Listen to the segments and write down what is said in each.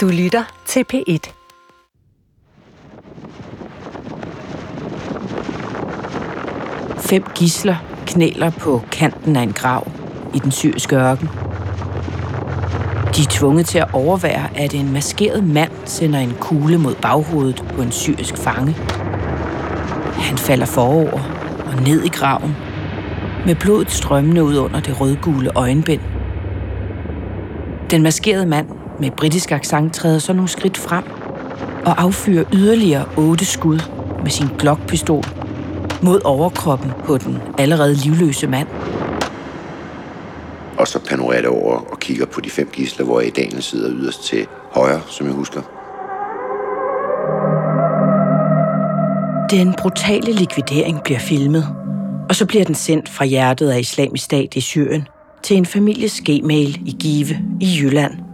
Du lytter til P1. Fem gisler knæler på kanten af en grav i den syriske ørken. De er tvunget til at overvære, at en maskeret mand sender en kugle mod baghovedet på en syrisk fange. Han falder forover og ned i graven, med blodet strømmende ud under det rødgule øjenbind. Den maskerede mand med britisk accent træder så nogle skridt frem og affyrer yderligere otte skud med sin Glock-pistol mod overkroppen på den allerede livløse mand. Og så panorerer det over og kigger på de fem gisler, hvor i Daniel sidder yderst til højre, som jeg husker. Den brutale likvidering bliver filmet, og så bliver den sendt fra hjertet af islamisk stat i Syrien til en families gmail i Give i Jylland.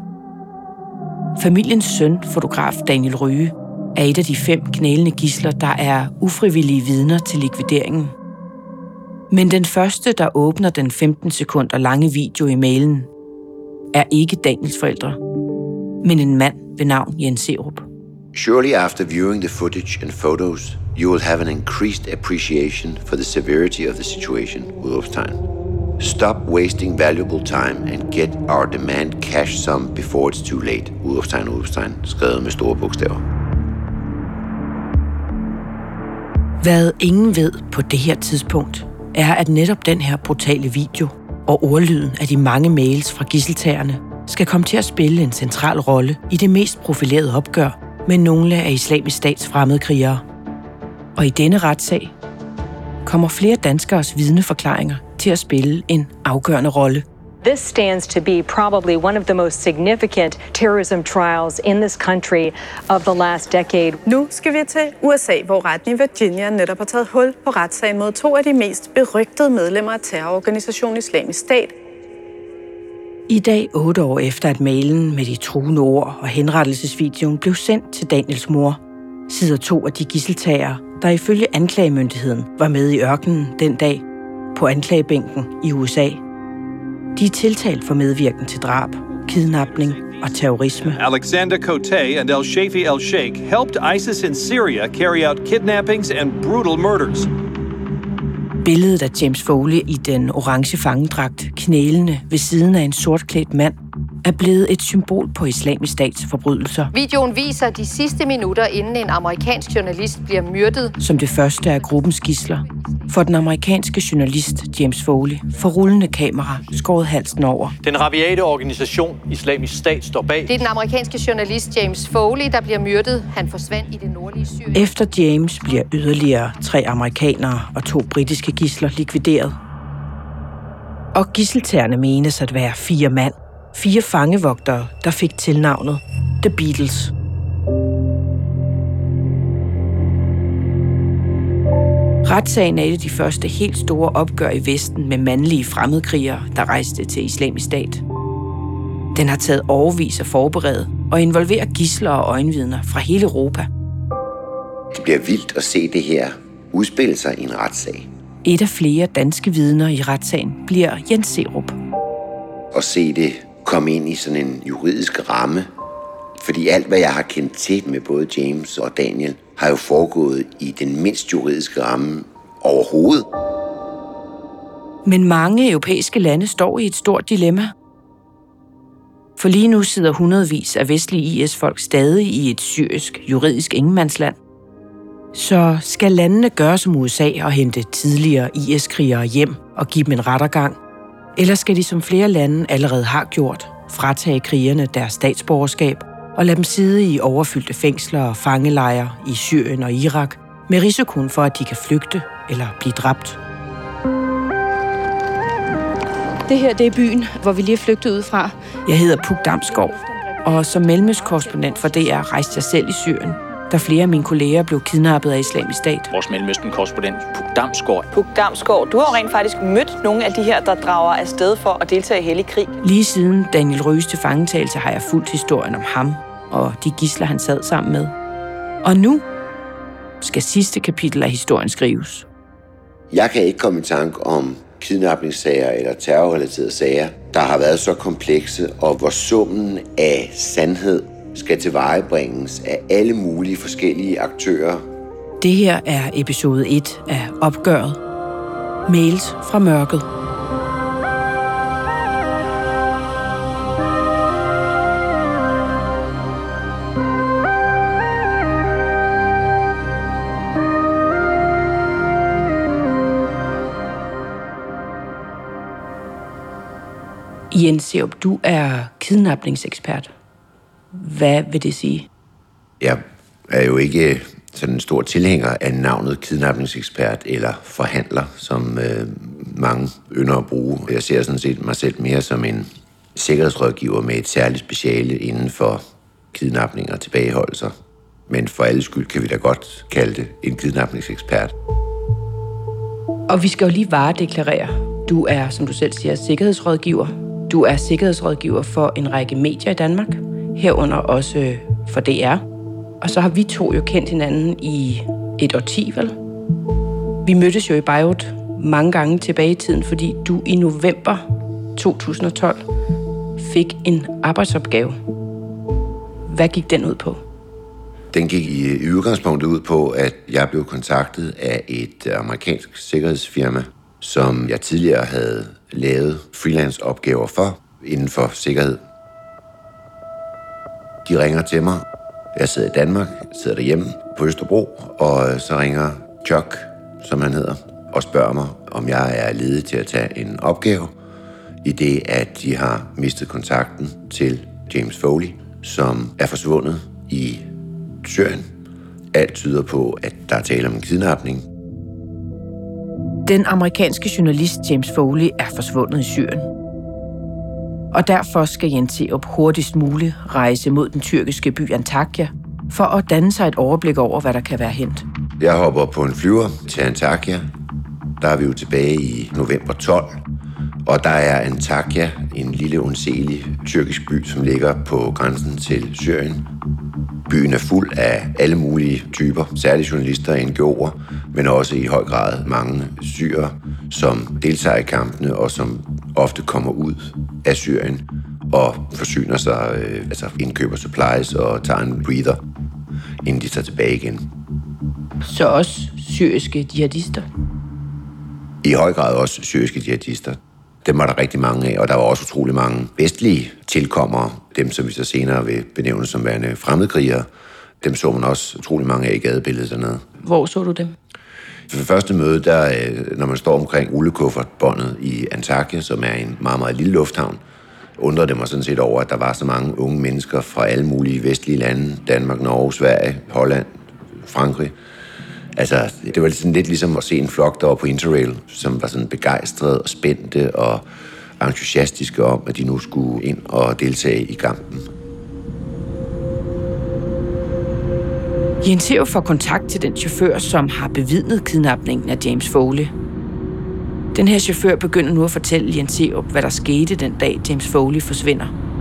Familiens søn, fotograf Daniel Ryge, er et af de fem knælende gisler, der er ufrivillige vidner til likvideringen. Men den første, der åbner den 15 sekunder lange video i mailen, er ikke Daniels forældre, men en mand ved navn Jens Serup. Surely after viewing the footage and photos, you will have an increased appreciation for the severity of the situation, Udolfstein. Stop wasting valuable time and get our demand cash sum before it's too late. Udopstegn, udopstegn, skrevet med store bogstaver. Hvad ingen ved på det her tidspunkt, er, at netop den her brutale video og ordlyden af de mange mails fra gisseltagerne skal komme til at spille en central rolle i det mest profilerede opgør med nogle af islamisk stats fremmede krigere. Og i denne retssag kommer flere danskers vidneforklaringer til at spille en afgørende rolle – This stands to be probably one of the most significant terrorism trials in this country of the last decade. Nu skal vi til USA, hvor retten i Virginia netop har taget hul på retssagen mod to af de mest berygtede medlemmer af terrororganisationen Islamisk Stat. I dag, otte år efter at mailen med de truende ord og henrettelsesvideoen blev sendt til Daniels mor, sidder to af de gisseltagere, der ifølge anklagemyndigheden var med i ørkenen den dag, på anklagebænken i USA – de er tiltalt for medvirken til drab, kidnapning og terrorisme. Alexander Cote and El Shafi El Sheikh helped ISIS in Syria carry out kidnappings and brutal murders. Billedet af James Foley i den orange fangedragt, knælende ved siden af en sortklædt mand, er blevet et symbol på islamisk stats forbrydelser. Videoen viser de sidste minutter, inden en amerikansk journalist bliver myrdet. Som det første af gruppens gisler, for den amerikanske journalist James Foley for rullende kamera skåret halsen over. Den rabiate organisation Islamisk Stat står bag. Det er den amerikanske journalist James Foley, der bliver myrdet. Han forsvandt i det nordlige Syrien. Efter James bliver yderligere tre amerikanere og to britiske gisler likvideret. Og gisseltagerne menes at være fire mand. Fire fangevogtere, der fik tilnavnet The Beatles. Retssagen er et af de første helt store opgør i Vesten med mandlige fremmedkrigere, der rejste til islamisk stat. Den har taget overvis at forberede og involverer gisler og øjenvidner fra hele Europa. Det bliver vildt at se det her udspille sig i en retssag. Et af flere danske vidner i retssagen bliver Jens Serup. Og se det komme ind i sådan en juridisk ramme. Fordi alt, hvad jeg har kendt til med både James og Daniel, har jo foregået i den mindst juridiske ramme overhovedet. Men mange europæiske lande står i et stort dilemma. For lige nu sidder hundredvis af vestlige IS-folk stadig i et syrisk juridisk ingenmandsland. Så skal landene gøre som USA og hente tidligere IS-krigere hjem og give dem en rettergang? Eller skal de, som flere lande allerede har gjort, fratage krigerne deres statsborgerskab og lade dem sidde i overfyldte fængsler og fangelejre i Syrien og Irak, med risikoen for, at de kan flygte eller blive dræbt. Det her det er byen, hvor vi lige er flygtet ud fra. Jeg hedder Puk Damsgaard, og som mellemøstkorrespondent for DR rejste jeg selv i Syrien, da flere af mine kolleger blev kidnappet af islamisk stat. Vores Mellemøsten-korrespondent Puk Damsgaard. Puk Damsgaard, du har rent faktisk mødt nogle af de her, der drager afsted for at deltage i hellig krig. Lige siden Daniel Røs til fangetagelse har jeg fulgt historien om ham og de gisler, han sad sammen med. Og nu skal sidste kapitel af historien skrives. Jeg kan ikke komme i tanke om kidnapningssager eller terrorrelaterede sager, der har været så komplekse, og hvor summen af sandhed, skal tilvejebringes af alle mulige forskellige aktører. Det her er episode 1 af Opgøret. Mails fra mørket. Jens Seup, du er kidnapningsekspert. Hvad vil det sige? Jeg er jo ikke sådan en stor tilhænger af navnet kidnapningsekspert eller forhandler, som øh, mange ynder at bruge. Jeg ser sådan set mig selv mere som en sikkerhedsrådgiver med et særligt speciale inden for kidnapning og tilbageholdelser. Men for alle skyld kan vi da godt kalde det en kidnapningsekspert. Og vi skal jo lige varedeklarere. Du er, som du selv siger, sikkerhedsrådgiver. Du er sikkerhedsrådgiver for en række medier i Danmark, herunder også øh, for DR. Og så har vi to jo kendt hinanden i et årti, vel? Vi mødtes jo i Beirut mange gange tilbage i tiden, fordi du i november 2012 fik en arbejdsopgave. Hvad gik den ud på? Den gik i, øh, i udgangspunktet ud på, at jeg blev kontaktet af et øh, amerikansk sikkerhedsfirma, som jeg tidligere havde lavet freelance-opgaver for inden for sikkerhed. De ringer til mig. Jeg sidder i Danmark, sidder derhjemme på Østerbro, og øh, så ringer Chuck, som han hedder, og spørger mig, om jeg er ledig til at tage en opgave, i det at de har mistet kontakten til James Foley, som er forsvundet i Syrien. Alt tyder på, at der er tale om en kidnapning. Den amerikanske journalist James Foley er forsvundet i Syrien. Og derfor skal Jens op hurtigst muligt rejse mod den tyrkiske by Antakya for at danne sig et overblik over, hvad der kan være hent. Jeg hopper på en flyver til Antakya. Der er vi jo tilbage i november 12. Og der er Antakya, en lille undselig tyrkisk by, som ligger på grænsen til Syrien. Byen er fuld af alle mulige typer, særligt journalister og NGO'er, men også i høj grad mange syre, som deltager i kampene og som ofte kommer ud af Syrien og forsyner sig, øh, altså indkøber supplies og tager en breather, inden de tager tilbage igen. Så også syriske jihadister? I høj grad også syriske jihadister. Dem var der rigtig mange af, og der var også utrolig mange vestlige tilkommere, dem som vi så senere vil benævne som værende fremmedkrigere. Dem så man også utrolig mange af i gadebilledet dernede. Hvor så du dem? For det første møde, der, når man står omkring rullekuffertbåndet i Antakya, som er en meget, meget lille lufthavn, undrede det mig sådan set over, at der var så mange unge mennesker fra alle mulige vestlige lande, Danmark, Norge, Sverige, Holland, Frankrig. Altså, det var sådan lidt ligesom at se en flok, der var på Interrail, som var sådan begejstrede og spændte og entusiastiske om, at de nu skulle ind og deltage i kampen. Jens Seup får kontakt til den chauffør, som har bevidnet kidnapningen af James Foley. Den her chauffør begynder nu at fortælle Jens Seup, hvad der skete den dag, James Foley forsvinder.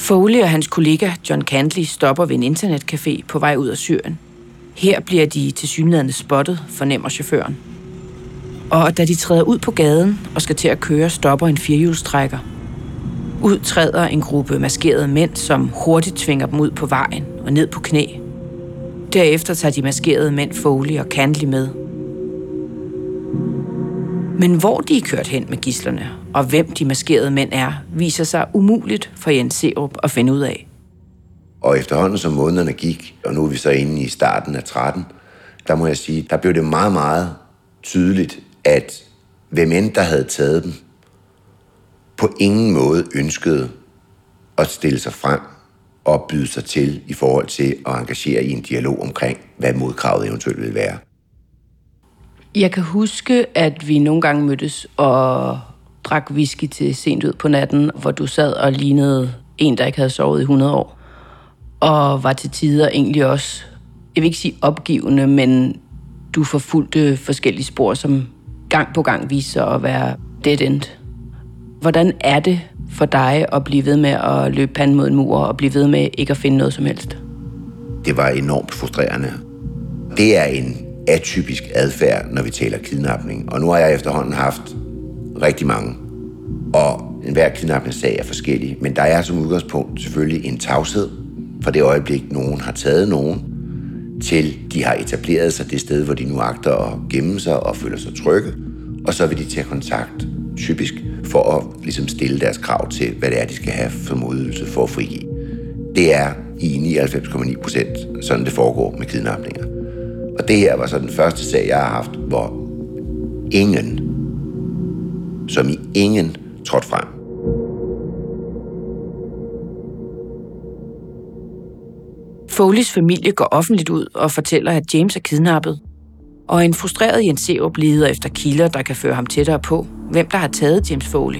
Foley og hans kollega John Cantley stopper ved en internetcafé på vej ud af Syrien. Her bliver de til synligheden spottet, fornemmer chaufføren. Og da de træder ud på gaden og skal til at køre, stopper en firehjulstrækker. Ud træder en gruppe maskerede mænd, som hurtigt tvinger dem ud på vejen og ned på knæ. Derefter tager de maskerede mænd Foley og Cantley med. Men hvor de er kørt hen med gislerne, og hvem de maskerede mænd er, viser sig umuligt for Jens Seup at finde ud af. Og efterhånden som månederne gik, og nu er vi så inde i starten af 13, der må jeg sige, der blev det meget, meget tydeligt, at hvem end der havde taget dem, på ingen måde ønskede at stille sig frem og byde sig til i forhold til at engagere i en dialog omkring, hvad modkravet eventuelt ville være. Jeg kan huske, at vi nogle gange mødtes og drak whisky til sent ud på natten, hvor du sad og lignede en, der ikke havde sovet i 100 år. Og var til tider egentlig også, jeg vil ikke sige opgivende, men du forfulgte forskellige spor, som gang på gang viste sig at være dead end. Hvordan er det for dig at blive ved med at løbe panden mod en mur og blive ved med ikke at finde noget som helst? Det var enormt frustrerende. Det er en atypisk adfærd, når vi taler kidnapning. Og nu har jeg efterhånden haft rigtig mange. Og enhver kidnapningssag er forskellig, men der er som udgangspunkt selvfølgelig en tavshed fra det øjeblik, nogen har taget nogen, til de har etableret sig det sted, hvor de nu agter at gemme sig og føler sig trygge, og så vil de tage kontakt, typisk, for at ligesom stille deres krav til, hvad det er, de skal have for modydelse for at frigive. Det er i 99,9 procent sådan, det foregår med kidnapninger. Og det her var så den første sag, jeg har haft, hvor ingen, som i ingen, trådte frem. Foleys familie går offentligt ud og fortæller, at James er kidnappet. Og en frustreret Jens Seup leder efter kilder, der kan føre ham tættere på, hvem der har taget James Foley.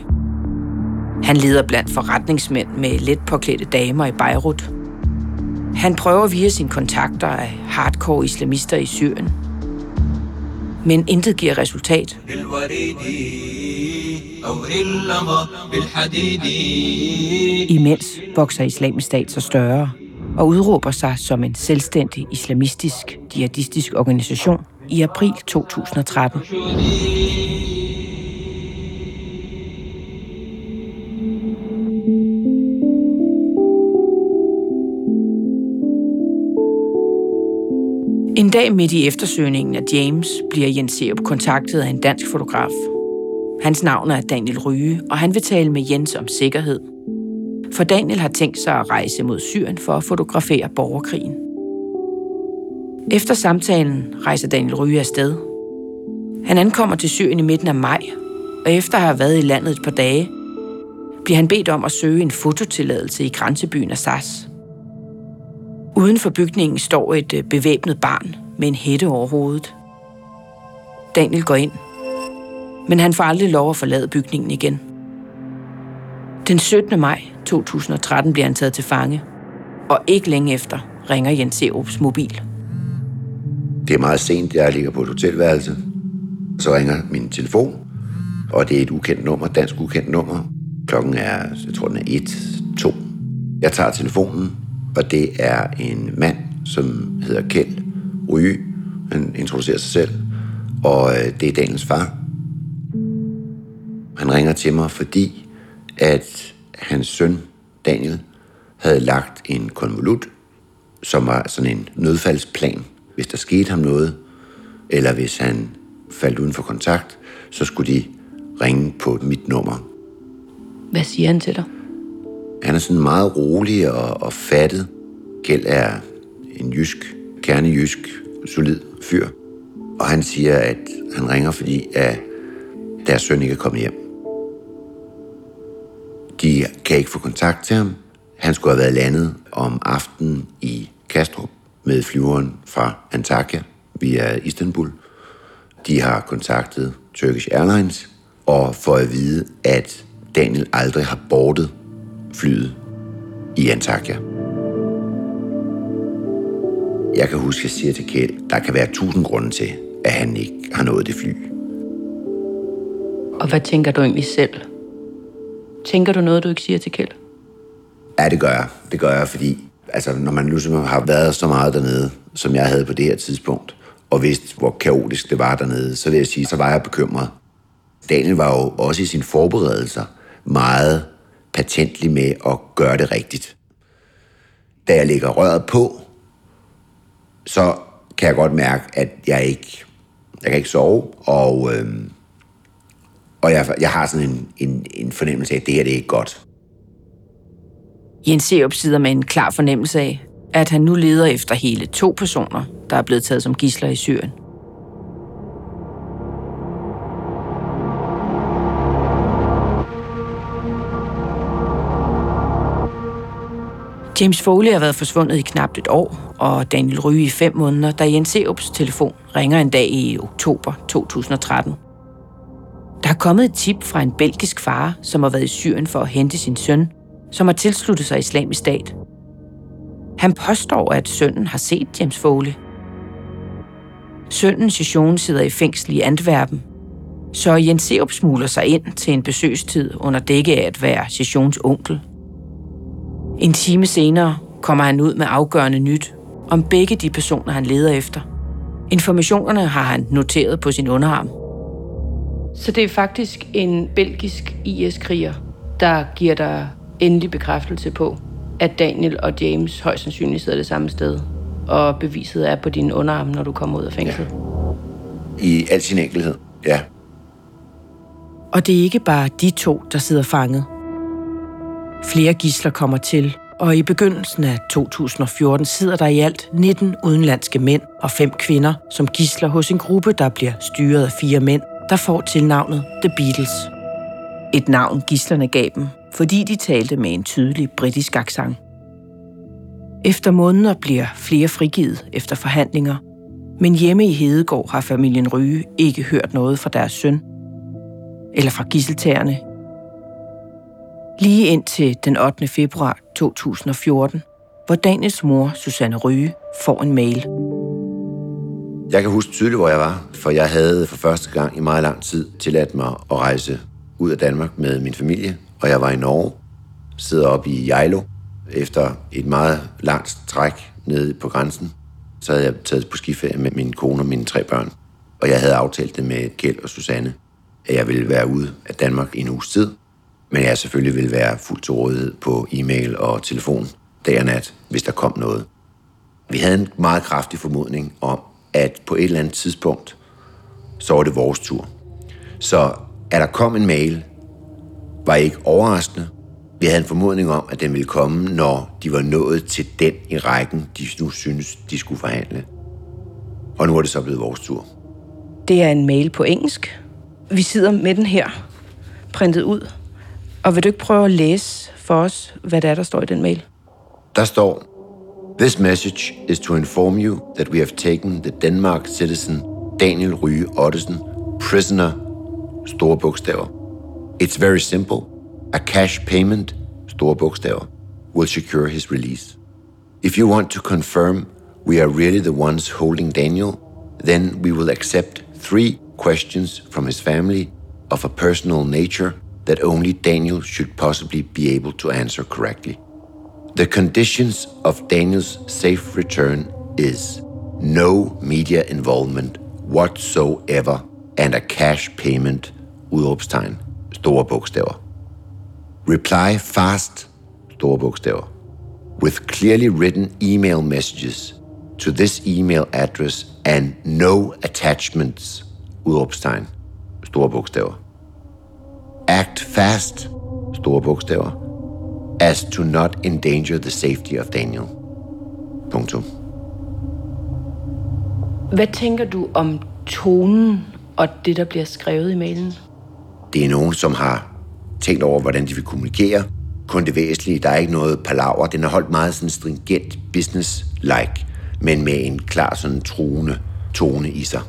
Han leder blandt forretningsmænd med let påklædte damer i Beirut. Han prøver via sine kontakter af hardcore islamister i Syrien. Men intet giver resultat. Imens vokser islamisk stat så større og udråber sig som en selvstændig islamistisk jihadistisk organisation i april 2013. En dag midt i eftersøgningen af James bliver Jens Serup kontaktet af en dansk fotograf. Hans navn er Daniel Ryge, og han vil tale med Jens om sikkerhed. For Daniel har tænkt sig at rejse mod Syrien for at fotografere borgerkrigen. Efter samtalen rejser Daniel Ryge afsted. Han ankommer til Syrien i midten af maj, og efter at have været i landet et par dage, bliver han bedt om at søge en fototilladelse i grænsebyen Assas. Uden for bygningen står et øh, bevæbnet barn med en hætte over hovedet. Daniel går ind, men han får aldrig lov at forlade bygningen igen. Den 17. maj 2013 bliver han taget til fange, og ikke længe efter ringer Jens Serups mobil. Det er meget sent, jeg ligger på et hotelværelse. Så ringer min telefon, og det er et ukendt nummer, dansk ukendt nummer. Klokken er, jeg tror den er 1, 2. Jeg tager telefonen, og det er en mand, som hedder Kjeld Ryge. Han introducerer sig selv, og øh, det er Daniels far. Han ringer til mig, fordi at hans søn, Daniel, havde lagt en konvolut, som var sådan en nødfaldsplan. Hvis der skete ham noget, eller hvis han faldt uden for kontakt, så skulle de ringe på mit nummer. Hvad siger han til dig? Han er sådan meget rolig og, og fattet. Kjeld er en jysk, kernejysk, solid fyr. Og han siger, at han ringer, fordi at deres søn ikke er kommet hjem. De kan ikke få kontakt til ham. Han skulle have været landet om aftenen i Kastrup med flyveren fra Antakya via Istanbul. De har kontaktet Turkish Airlines og får at vide, at Daniel aldrig har bordet flyet i Antakya. Jeg kan huske, at jeg siger til Kjeld, der kan være tusind grunde til, at han ikke har nået det fly. Og hvad tænker du egentlig selv? Tænker du noget, du ikke siger til Kjeld? Ja, det gør jeg. Det gør jeg, fordi altså, når man ligesom har været så meget dernede, som jeg havde på det her tidspunkt, og vidste, hvor kaotisk det var dernede, så vil jeg sige, så var jeg bekymret. Daniel var jo også i sine forberedelser meget patentlig med at gøre det rigtigt. Da jeg lægger røret på, så kan jeg godt mærke, at jeg ikke jeg kan ikke sove, og, øh, og jeg, jeg har sådan en, en, en fornemmelse af, at det her det er ikke godt. Jens Serup sidder med en klar fornemmelse af, at han nu leder efter hele to personer, der er blevet taget som gisler i Syrien. James Foley har været forsvundet i knap et år, og Daniel Ryge i fem måneder, da Jens Seups telefon ringer en dag i oktober 2013. Der er kommet et tip fra en belgisk far, som har været i Syrien for at hente sin søn, som har tilsluttet sig islamisk stat. Han påstår, at sønnen har set James Foley. Sønnen Session sidder i fængsel i Antwerpen, så Jens Seup smuler sig ind til en besøgstid under dække af at være Sessions onkel. En time senere kommer han ud med afgørende nyt om begge de personer, han leder efter. Informationerne har han noteret på sin underarm. Så det er faktisk en belgisk IS-kriger, der giver dig endelig bekræftelse på, at Daniel og James højst sandsynligt sidder det samme sted, og beviset er på din underarm, når du kommer ud af fængslet. Ja. I al sin enkelhed, ja. Og det er ikke bare de to, der sidder fanget. Flere gisler kommer til, og i begyndelsen af 2014 sidder der i alt 19 udenlandske mænd og fem kvinder som gisler hos en gruppe, der bliver styret af fire mænd, der får tilnavnet The Beatles. Et navn gislerne gav dem, fordi de talte med en tydelig britisk accent. Efter måneder bliver flere frigivet efter forhandlinger, men hjemme i Hedegård har familien Ryge ikke hørt noget fra deres søn, eller fra gisseltagerne. Lige indtil den 8. februar 2014, hvor Daniels mor, Susanne Ryge, får en mail. Jeg kan huske tydeligt, hvor jeg var, for jeg havde for første gang i meget lang tid tilladt mig at rejse ud af Danmark med min familie, og jeg var i Norge, sidder op i Jejlo, efter et meget langt træk nede på grænsen. Så havde jeg taget på skiferie med min kone og mine tre børn, og jeg havde aftalt det med Kjeld og Susanne, at jeg ville være ude af Danmark i en uges tid, men jeg selvfølgelig vil være fuldt til rådighed på e-mail og telefon dag og nat, hvis der kom noget. Vi havde en meget kraftig formodning om, at på et eller andet tidspunkt, så var det vores tur. Så at der kom en mail, var ikke overraskende. Vi havde en formodning om, at den ville komme, når de var nået til den i rækken, de nu synes, de skulle forhandle. Og nu er det så blevet vores tur. Det er en mail på engelsk. Vi sidder med den her, printet ud. Og vil du ikke prøve at læse for os, hvad det er, der står i den mail? Der står, This message is to inform you that we have taken the Denmark citizen Daniel Ryge Ottesen prisoner, store bogstaver. It's very simple. A cash payment, store bogstaver, will secure his release. If you want to confirm we are really the ones holding Daniel, then we will accept three questions from his family of a personal nature that only Daniel should possibly be able to answer correctly. The conditions of Daniel's safe return is no media involvement whatsoever and a cash payment, udråbstegn, store bogstaver. Reply fast, store with clearly written email messages to this email address and no attachments, udråbstegn, store bogstaver. Act fast, store bogstaver, as to not endanger the safety of Daniel. Punktum. Hvad tænker du om tonen og det, der bliver skrevet i mailen? Det er nogen, som har tænkt over, hvordan de vil kommunikere. Kun det væsentlige, der er ikke noget palaver. Den er holdt meget sådan stringent business-like, men med en klar sådan truende tone i sig.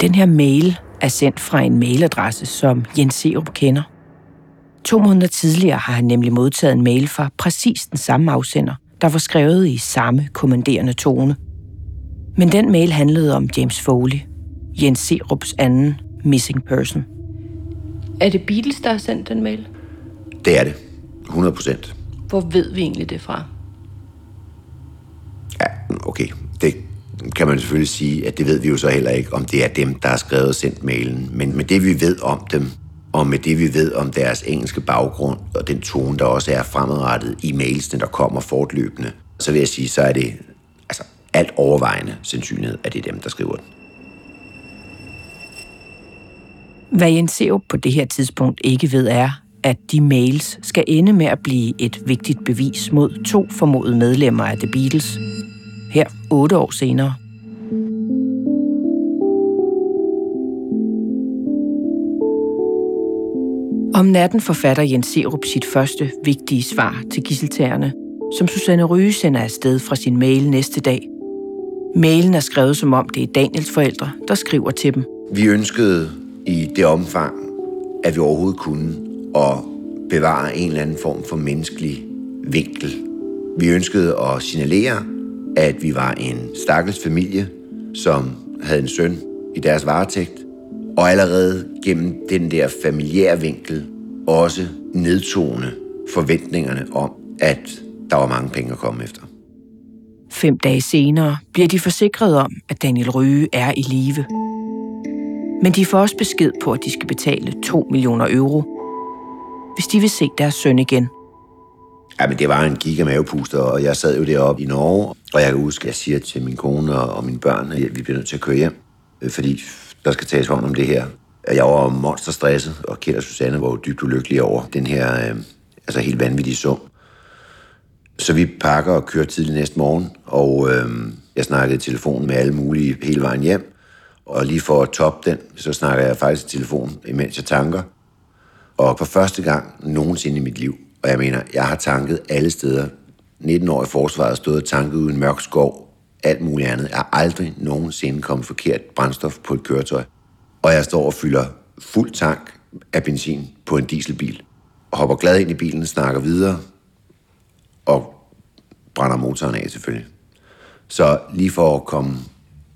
Den her mail er sendt fra en mailadresse, som Jens Serup kender. To måneder tidligere har han nemlig modtaget en mail fra præcis den samme afsender, der var skrevet i samme kommanderende tone. Men den mail handlede om James Foley, Jens Serups anden missing person. Er det Beatles, der har sendt den mail? Det er det. 100 procent. Hvor ved vi egentlig det fra? Ja, okay. Kan man selvfølgelig sige, at det ved vi jo så heller ikke, om det er dem, der har skrevet og sendt mailen. Men med det, vi ved om dem, og med det, vi ved om deres engelske baggrund, og den tone, der også er fremadrettet i mailsene, der kommer fortløbende, så vil jeg sige, så er det altså, alt overvejende sandsynlighed, at det er dem, der skriver den. Hvad Jens Seup på det her tidspunkt ikke ved er, at de mails skal ende med at blive et vigtigt bevis mod to formodede medlemmer af The Beatles. Her otte år senere. Om natten forfatter Jens Serup sit første vigtige svar til gisseltagerne, som Susanne Ryge sender afsted fra sin mail næste dag. Mailen er skrevet som om det er Daniels forældre, der skriver til dem. Vi ønskede i det omfang, at vi overhovedet kunne, at bevare en eller anden form for menneskelig vinkel. Vi ønskede at signalere, at vi var en stakkels familie, som havde en søn i deres varetægt, og allerede gennem den der familiære vinkel også nedtone forventningerne om, at der var mange penge at komme efter. Fem dage senere bliver de forsikret om, at Daniel Røge er i live. Men de får også besked på, at de skal betale 2 millioner euro. hvis de vil se deres søn igen. Ja, men det var en gigamavepuster, og jeg sad jo deroppe i Norge, og jeg kan huske, at jeg siger til min kone og mine børn, at vi bliver nødt til at køre hjem, øh, fordi der skal tages hånd om det her. Jeg var monsterstresset, og Kjeld og Susanne var jo dybt ulykkelige over den her øh, altså helt vanvittige sum. Så vi pakker og kører tidlig næste morgen, og øh, jeg snakkede i telefon med alle mulige hele vejen hjem. Og lige for at toppe den, så snakker jeg faktisk i telefon, imens jeg tanker. Og for første gang nogensinde i mit liv, og jeg mener, jeg har tanket alle steder. 19 år i forsvaret, stod og tanket uden mørk skov, alt muligt andet. Jeg har aldrig nogensinde kommet forkert brændstof på et køretøj. Og jeg står og fylder fuld tank af benzin på en dieselbil. Og hopper glad ind i bilen, snakker videre, og brænder motoren af selvfølgelig. Så lige for at komme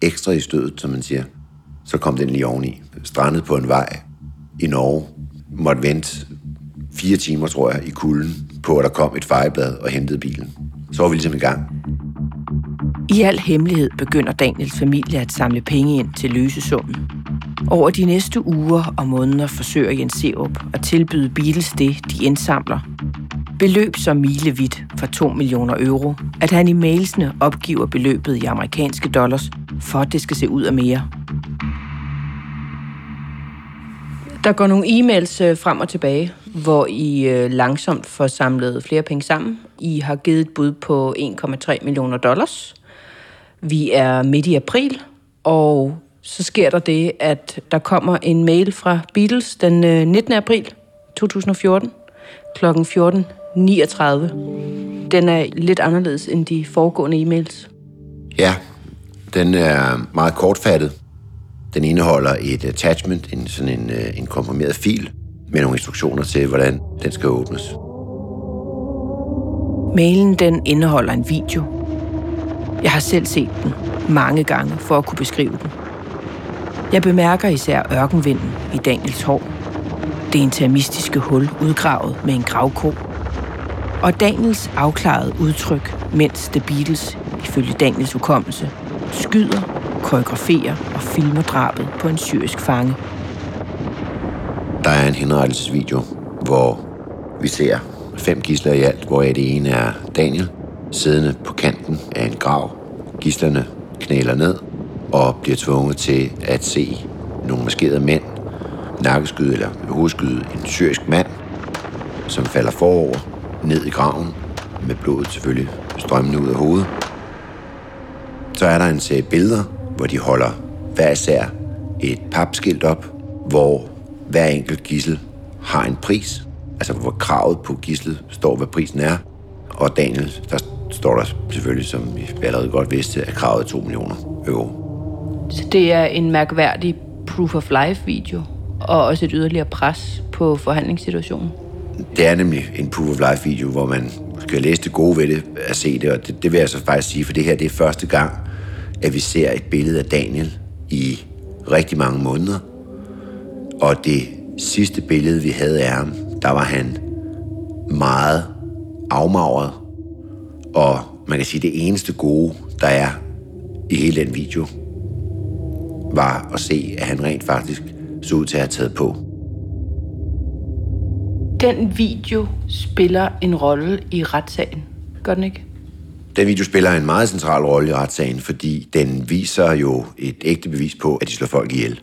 ekstra i stødet, som man siger, så kom den lige oveni. Strandet på en vej i Norge. Måtte vente fire timer, tror jeg, i kulden, på at der kom et fejeblad og hentede bilen. Så var vi ligesom i gang. I al hemmelighed begynder Daniels familie at samle penge ind til løsesummen. Over de næste uger og måneder forsøger Jens Serup at tilbyde Beatles det, de indsamler. Beløb som milevidt for 2 millioner euro, at han i mailsene opgiver beløbet i amerikanske dollars, for at det skal se ud af mere. Der går nogle e-mails øh, frem og tilbage, hvor I øh, langsomt får samlet flere penge sammen. I har givet et bud på 1,3 millioner dollars. Vi er midt i april, og så sker der det, at der kommer en mail fra Beatles den øh, 19. April 2014 kl. 14.39. Den er lidt anderledes end de foregående e-mails. Ja, den er meget kortfattet. Den indeholder et attachment, en, sådan en, øh, en komprimeret fil, med nogle instruktioner til, hvordan den skal åbnes. Mailen den indeholder en video. Jeg har selv set den mange gange for at kunne beskrive den. Jeg bemærker især ørkenvinden i Daniels hår. Det intermistiske hul udgravet med en gravko. Og Daniels afklarede udtryk, mens The Beatles, ifølge Daniels hukommelse, skyder, koreograferer og filmer drabet på en syrisk fange. Der er en henrettelsesvideo, hvor vi ser fem gisler i alt, hvor det ene er Daniel, siddende på kanten af en grav. Gislerne knæler ned og bliver tvunget til at se nogle maskerede mænd nakkeskyde eller hovedskyde en syrisk mand, som falder forover ned i graven, med blodet selvfølgelig strømmende ud af hovedet. Så er der en serie billeder, hvor de holder hver især et papskilt op, hvor hver enkelt gissel har en pris, altså hvor kravet på gislet står, hvad prisen er. Og Daniel, der står der selvfølgelig, som vi allerede godt vidste, at kravet er 2 millioner euro. Så det er en mærkværdig proof of life video, og også et yderligere pres på forhandlingssituationen. Det er nemlig en proof of life video, hvor man skal læse det gode ved det, at se det, og det, det vil jeg så faktisk sige, for det her det er første gang, at vi ser et billede af Daniel i rigtig mange måneder. Og det sidste billede, vi havde af ham, der var han meget afmagret. Og man kan sige, det eneste gode, der er i hele den video, var at se, at han rent faktisk så ud til at have taget på. Den video spiller en rolle i retssagen, gør den ikke? Den video spiller en meget central rolle i retssagen, fordi den viser jo et ægte bevis på, at de slår folk ihjel.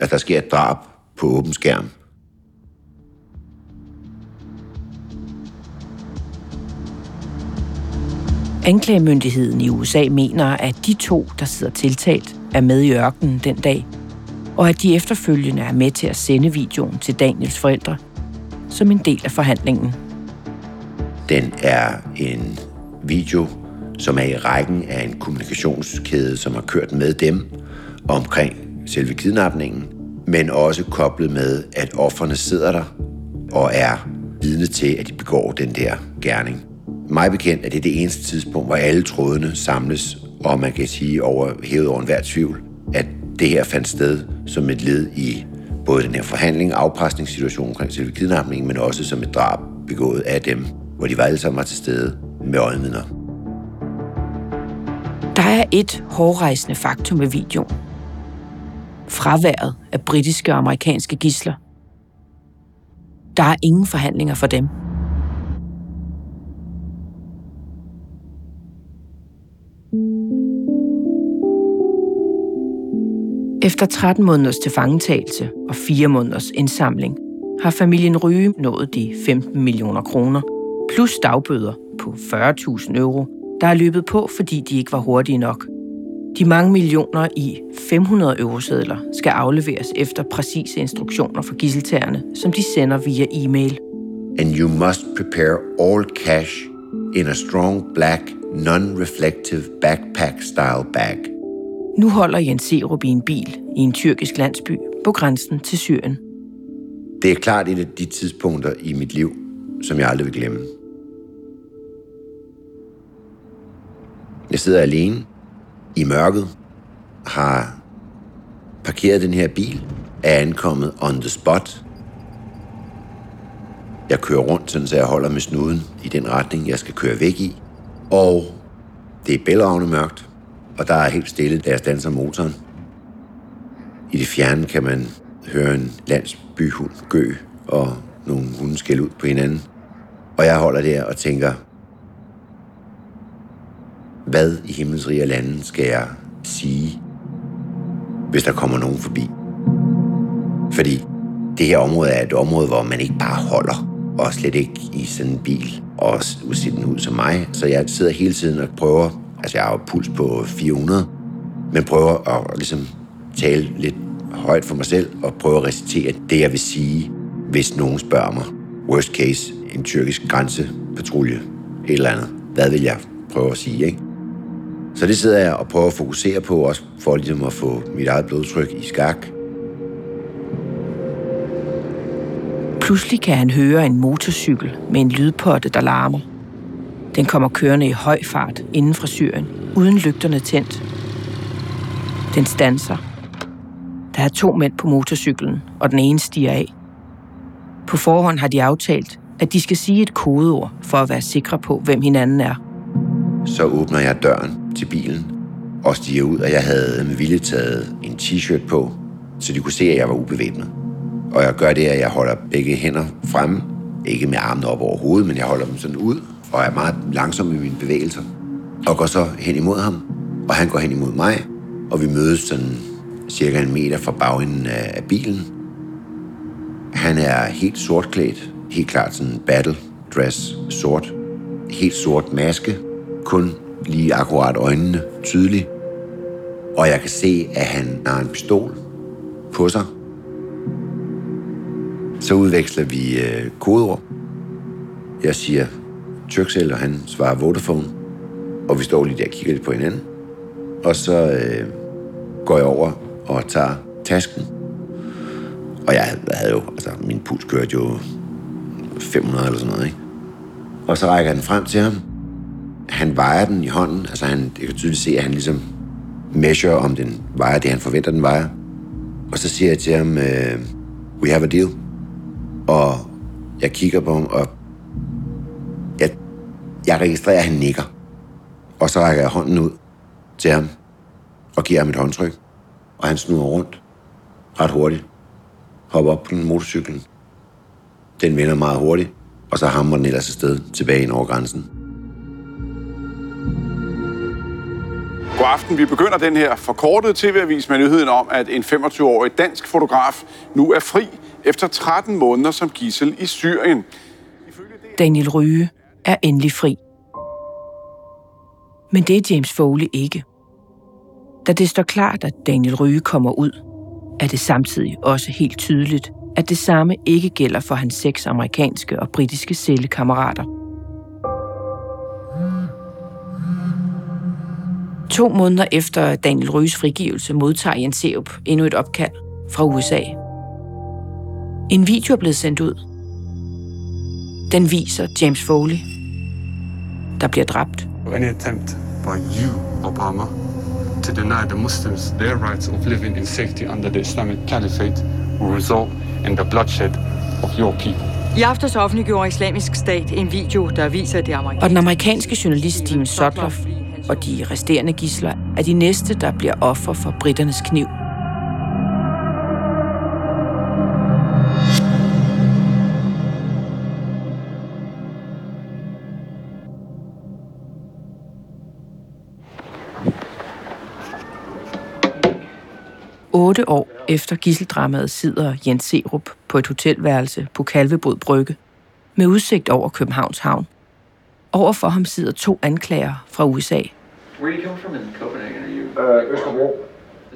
At der sker et drab på åben skærm. Anklagemyndigheden i USA mener, at de to, der sidder tiltalt, er med i ørkenen den dag, og at de efterfølgende er med til at sende videoen til Daniels forældre som en del af forhandlingen. Den er en video, som er i rækken af en kommunikationskæde, som har kørt med dem omkring selve kidnapningen, men også koblet med, at offerne sidder der og er vidne til, at de begår den der gerning. Mig bekendt er det det eneste tidspunkt, hvor alle trådene samles, og man kan sige over, hævet over enhver tvivl, at det her fandt sted som et led i både den her forhandling, afpresningssituation omkring selve kidnapningen, men også som et drab begået af dem, hvor de var alle sammen var til stede med øjenvidner. Der er et hårdrejsende faktum med videoen. Fraværet af britiske og amerikanske gisler. Der er ingen forhandlinger for dem. Efter 13 måneders tilfangetagelse og 4 måneders indsamling, har familien Ryge nået de 15 millioner kroner, plus dagbøder på 40.000 euro, der er løbet på, fordi de ikke var hurtige nok. De mange millioner i 500 eurosedler skal afleveres efter præcise instruktioner for gisseltagerne, som de sender via e-mail. And you must prepare all cash in a strong black, non-reflective backpack-style bag. Nu holder Jens Serup i en bil i en tyrkisk landsby på grænsen til Syrien. Det er klart et af de tidspunkter i mit liv, som jeg aldrig vil glemme. Jeg sidder alene i mørket, har parkeret den her bil, er ankommet on the spot. Jeg kører rundt, sådan, så jeg holder med snuden i den retning, jeg skal køre væk i. Og det er bælragende mørkt, og der er helt stille, da jeg standser motoren. I det fjerne kan man høre en landsbyhund gø, og nogle hunde skælde ud på hinanden. Og jeg holder der og tænker, hvad i himmels rige lande skal jeg sige, hvis der kommer nogen forbi? Fordi det her område er et område, hvor man ikke bare holder, og slet ikke i sådan en bil, og se den ud som mig. Så jeg sidder hele tiden og prøver, altså jeg har jo puls på 400, men prøver at ligesom tale lidt højt for mig selv, og prøve at recitere det, jeg vil sige, hvis nogen spørger mig. Worst case, en tyrkisk grænsepatrulje, et eller andet. Hvad vil jeg prøve at sige, ikke? Så det sidder jeg og prøver at fokusere på, også for ligesom at få mit eget blodtryk i skak. Pludselig kan han høre en motorcykel med en lydpotte, der larmer. Den kommer kørende i høj fart inden fra Syrien, uden lygterne tændt. Den standser. Der er to mænd på motorcyklen, og den ene stiger af. På forhånd har de aftalt, at de skal sige et kodeord for at være sikre på, hvem hinanden er. Så åbner jeg døren til bilen og stiger ud, og jeg havde med vilje taget en t-shirt på, så de kunne se, at jeg var ubevæbnet. Og jeg gør det, at jeg holder begge hænder fremme, ikke med armene op over hovedet, men jeg holder dem sådan ud, og er meget langsom i mine bevægelser. Og går så hen imod ham, og han går hen imod mig, og vi mødes sådan cirka en meter fra bagenden af bilen. Han er helt sortklædt, helt klart sådan battle dress, sort, helt sort maske, kun lige akkurat øjnene tydeligt. Og jeg kan se, at han har en pistol på sig. Så udveksler vi øh, kodeord. Jeg siger Tyrksel, og han svarer Vodafone. Og vi står lige der og kigger lidt på hinanden. Og så øh, går jeg over og tager tasken. Og jeg havde jo, altså min puls kørte jo 500 eller sådan noget, ikke? Og så rækker jeg den frem til ham, han vejer den i hånden. Altså han, jeg kan tydeligt se, at han ligesom measure, om den vejer det, han forventer, den vejer. Og så siger jeg til ham, øh, we have a deal. Og jeg kigger på ham, og jeg, jeg registrerer, at han nikker. Og så rækker jeg hånden ud til ham og giver ham et håndtryk. Og han snuder rundt ret hurtigt. Hopper op på den motorcyklen. Den vender meget hurtigt, og så hammer den ellers afsted tilbage ind over grænsen. God aften. Vi begynder den her forkortede tv-avis med nyheden om, at en 25-årig dansk fotograf nu er fri efter 13 måneder som gissel i Syrien. Daniel Ryge er endelig fri. Men det er James Foley ikke. Da det står klart, at Daniel Ryge kommer ud, er det samtidig også helt tydeligt, at det samme ikke gælder for hans seks amerikanske og britiske cellekammerater. To måneder efter Daniel Røs frigivelse modtager Jens Seup endnu et opkald fra USA. En video er blevet sendt ud. Den viser James Foley, der bliver dræbt. Any attempt by you, Obama, to deny the Muslims their rights of living in safety under the Islamic Caliphate will result in the bloodshed of your people. I aftes offentliggjorde Islamisk Stat en video, der viser det amerikanske... Og den amerikanske journalist Steven Sotloff og de resterende gisler er de næste, der bliver offer for britternes kniv. Otte år efter gisseldramaet sidder Jens Serup på et hotelværelse på Kalvebod Brygge med udsigt over Københavns Havn. Overfor ham sidder to anklager fra USA. Uh,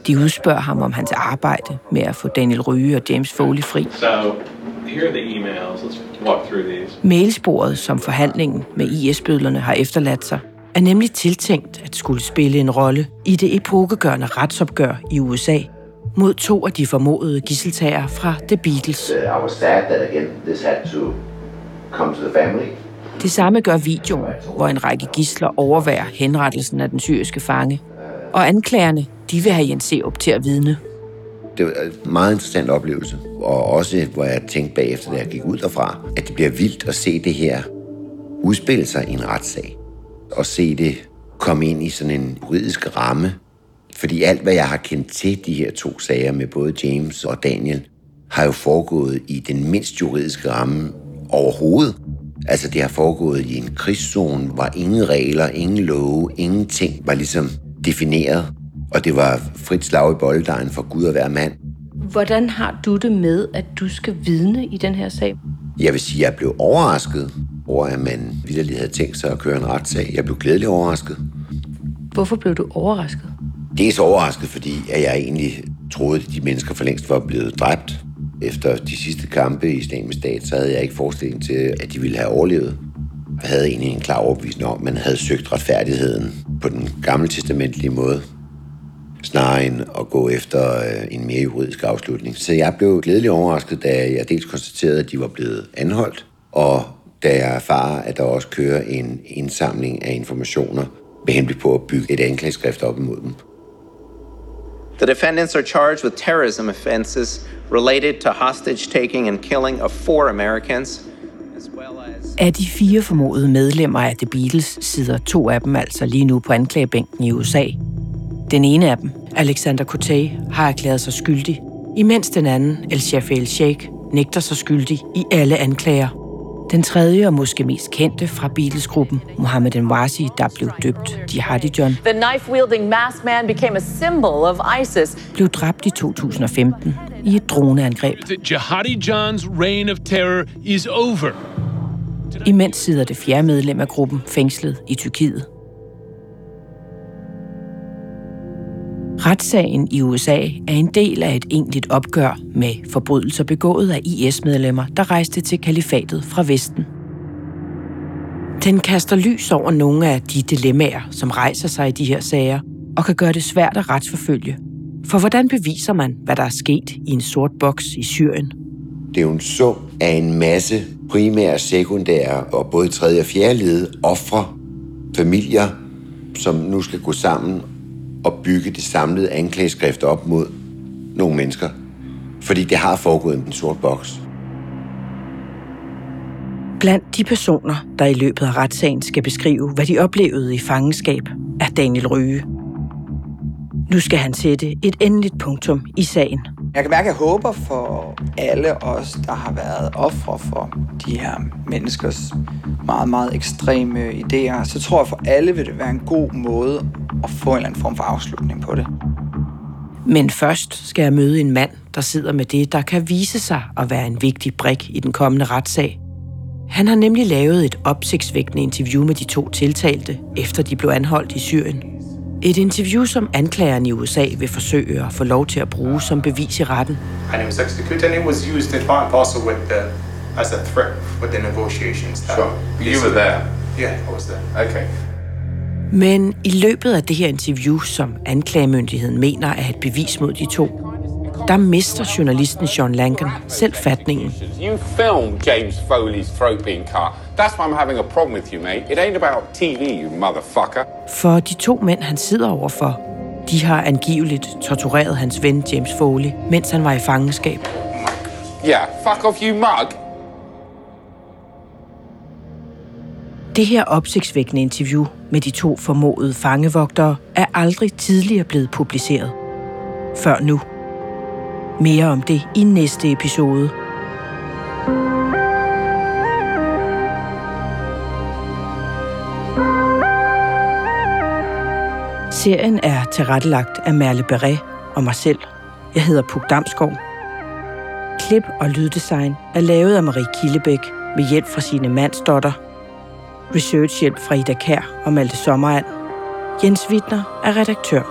De udspørger ham om hans arbejde med at få Daniel Ryge og James Foley fri. Mailsporet, som forhandlingen med IS-bødlerne har efterladt sig, er nemlig tiltænkt at skulle spille en rolle i det epokegørende retsopgør i USA mod to af de formodede gisseltager fra The Beatles. I was sad that again this had to come to the family. Det samme gør videoen, hvor en række gisler overværer henrettelsen af den syriske fange. Og anklagerne, de vil have Jens Serup til at vidne. Det var en meget interessant oplevelse, og også hvor jeg tænkte bagefter, da jeg gik ud derfra, at det bliver vildt at se det her udspille sig i en retssag, og se det komme ind i sådan en juridisk ramme. Fordi alt, hvad jeg har kendt til de her to sager med både James og Daniel, har jo foregået i den mindst juridiske ramme overhovedet. Altså det har foregået i en krigszone, hvor ingen regler, ingen love, ingenting var ligesom defineret. Og det var frit slag i bolddejen for Gud at være mand. Hvordan har du det med, at du skal vidne i den her sag? Jeg vil sige, at jeg blev overrasket over, at man vidderlig havde tænkt sig at køre en retssag. Jeg blev glædeligt overrasket. Hvorfor blev du overrasket? Det er så overrasket, fordi at jeg egentlig troede, at de mennesker for længst var blevet dræbt. Efter de sidste kampe i Islamisk Stat, så havde jeg ikke forestilling til, at de ville have overlevet. Jeg havde egentlig en klar overbevisning om, at man havde søgt retfærdigheden på den gamle testamentlige måde, snarere end at gå efter øh, en mere juridisk afslutning. Så jeg blev glædeligt overrasket, da jeg dels konstaterede, at de var blevet anholdt, og da jeg erfarer, at der også kører en indsamling af informationer med henblik på at bygge et anklageskrift op imod dem. The defendants are charged with terrorism offenses related to hostage taking and killing of four Americans. Af de fire formodede medlemmer af The Beatles sidder to af dem altså lige nu på anklagebænken i USA. Den ene af dem, Alexander Cote, har erklæret sig skyldig, imens den anden, El Shafi El Sheikh, nægter sig skyldig i alle anklager. Den tredje og måske mest kendte fra Beatles-gruppen, Mohammed Enwasi, der blev døbt Jihadi John, The knife-wielding masked man became a symbol of ISIS. blev dræbt i 2015 i et droneangreb. that Jihadi John's reign of terror is over. Imens sidder det fjerde medlem af gruppen fængslet i Tyrkiet. Retssagen i USA er en del af et egentligt opgør med forbrydelser begået af IS-medlemmer, der rejste til kalifatet fra Vesten. Den kaster lys over nogle af de dilemmaer, som rejser sig i de her sager, og kan gøre det svært at retsforfølge. For hvordan beviser man, hvad der er sket i en sort boks i Syrien? Det er jo en sum af en masse primære, sekundære og både tredje og fjerde led ofre, familier, som nu skal gå sammen og bygge det samlede anklageskrift op mod nogle mennesker. Fordi det har foregået i en sort boks. Blandt de personer, der i løbet af retssagen skal beskrive, hvad de oplevede i fangenskab, er Daniel Ryge. Nu skal han sætte et endeligt punktum i sagen. Jeg kan mærke, at jeg håber for alle os, der har været ofre for de her menneskers meget, meget ekstreme idéer, så tror jeg for alle vil det være en god måde at få en eller anden form for afslutning på det. Men først skal jeg møde en mand, der sidder med det, der kan vise sig at være en vigtig brik i den kommende retssag. Han har nemlig lavet et opsigtsvækkende interview med de to tiltalte, efter de blev anholdt i Syrien. Et interview, som anklageren i USA vil forsøge at få lov til at bruge som bevis i retten. and it was executed and it was used in part parcel with the as a threat with the negotiations. that- Sure. You were there? Yeah, I was there. Okay. Men i løbet af det her interview, som anklagemyndigheden mener er et bevis mod de to, der mister journalisten Sean Langan selv fatningen. You filmed James Foley's throat being cut. That's why I'm having a problem with you, mate. It ain't about TV, you motherfucker. For de to mænd, han sidder overfor, de har angiveligt tortureret hans ven James Foley, mens han var i fangenskab. Yeah, fuck off, you mug. Det her opsigtsvækkende interview med de to formodede fangevogtere er aldrig tidligere blevet publiceret. Før nu. Mere om det i næste episode. Serien er tilrettelagt af Merle Beret og mig selv, Jeg hedder Puk Damsgaard. Klip og lyddesign er lavet af Marie Killebæk med hjælp fra sine mandsdotter. Researchhjælp fra Ida Kær og Malte Sommerand. Jens Wittner er redaktør.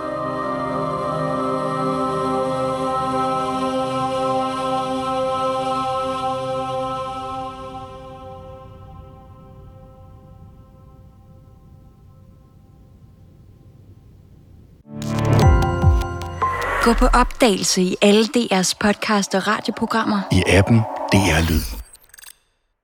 Gå på opdagelse i alle DR's podcast og radioprogrammer. I appen DR Lyd.